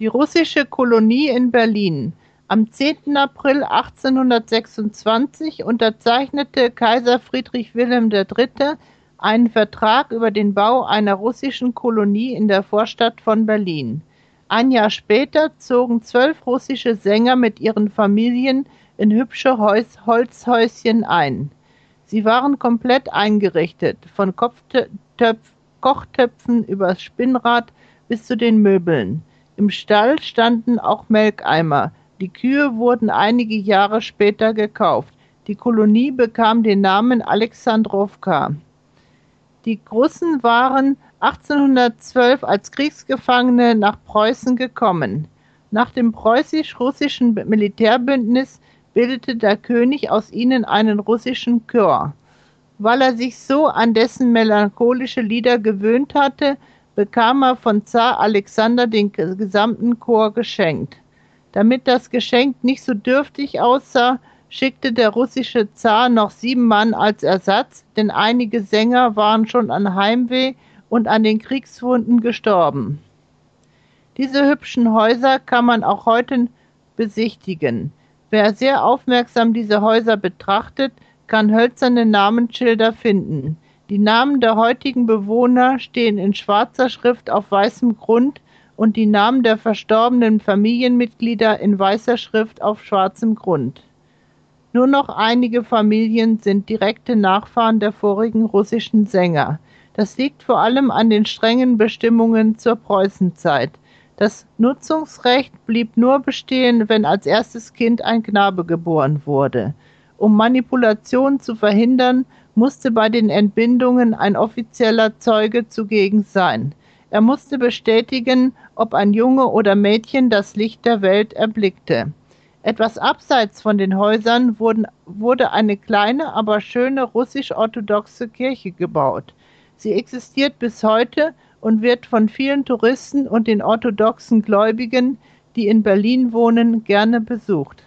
Die russische Kolonie in Berlin. Am 10. April 1826 unterzeichnete Kaiser Friedrich Wilhelm III. einen Vertrag über den Bau einer russischen Kolonie in der Vorstadt von Berlin. Ein Jahr später zogen zwölf russische Sänger mit ihren Familien in hübsche Holzhäuschen ein. Sie waren komplett eingerichtet, von Kochtöpfen übers Spinnrad bis zu den Möbeln. Im Stall standen auch Melkeimer. Die Kühe wurden einige Jahre später gekauft. Die Kolonie bekam den Namen Alexandrowka. Die Russen waren 1812 als Kriegsgefangene nach Preußen gekommen. Nach dem preußisch-russischen Militärbündnis bildete der König aus ihnen einen russischen Chor. Weil er sich so an dessen melancholische Lieder gewöhnt hatte, bekam er von Zar Alexander den gesamten Chor geschenkt. Damit das Geschenk nicht so dürftig aussah, schickte der russische Zar noch sieben Mann als Ersatz, denn einige Sänger waren schon an Heimweh und an den Kriegswunden gestorben. Diese hübschen Häuser kann man auch heute besichtigen. Wer sehr aufmerksam diese Häuser betrachtet, kann hölzerne Namensschilder finden. Die Namen der heutigen Bewohner stehen in schwarzer Schrift auf weißem Grund und die Namen der verstorbenen Familienmitglieder in weißer Schrift auf schwarzem Grund. Nur noch einige Familien sind direkte Nachfahren der vorigen russischen Sänger. Das liegt vor allem an den strengen Bestimmungen zur Preußenzeit. Das Nutzungsrecht blieb nur bestehen, wenn als erstes Kind ein Knabe geboren wurde. Um Manipulation zu verhindern, musste bei den Entbindungen ein offizieller Zeuge zugegen sein. Er musste bestätigen, ob ein Junge oder Mädchen das Licht der Welt erblickte. Etwas abseits von den Häusern wurden, wurde eine kleine, aber schöne russisch-orthodoxe Kirche gebaut. Sie existiert bis heute und wird von vielen Touristen und den orthodoxen Gläubigen, die in Berlin wohnen, gerne besucht.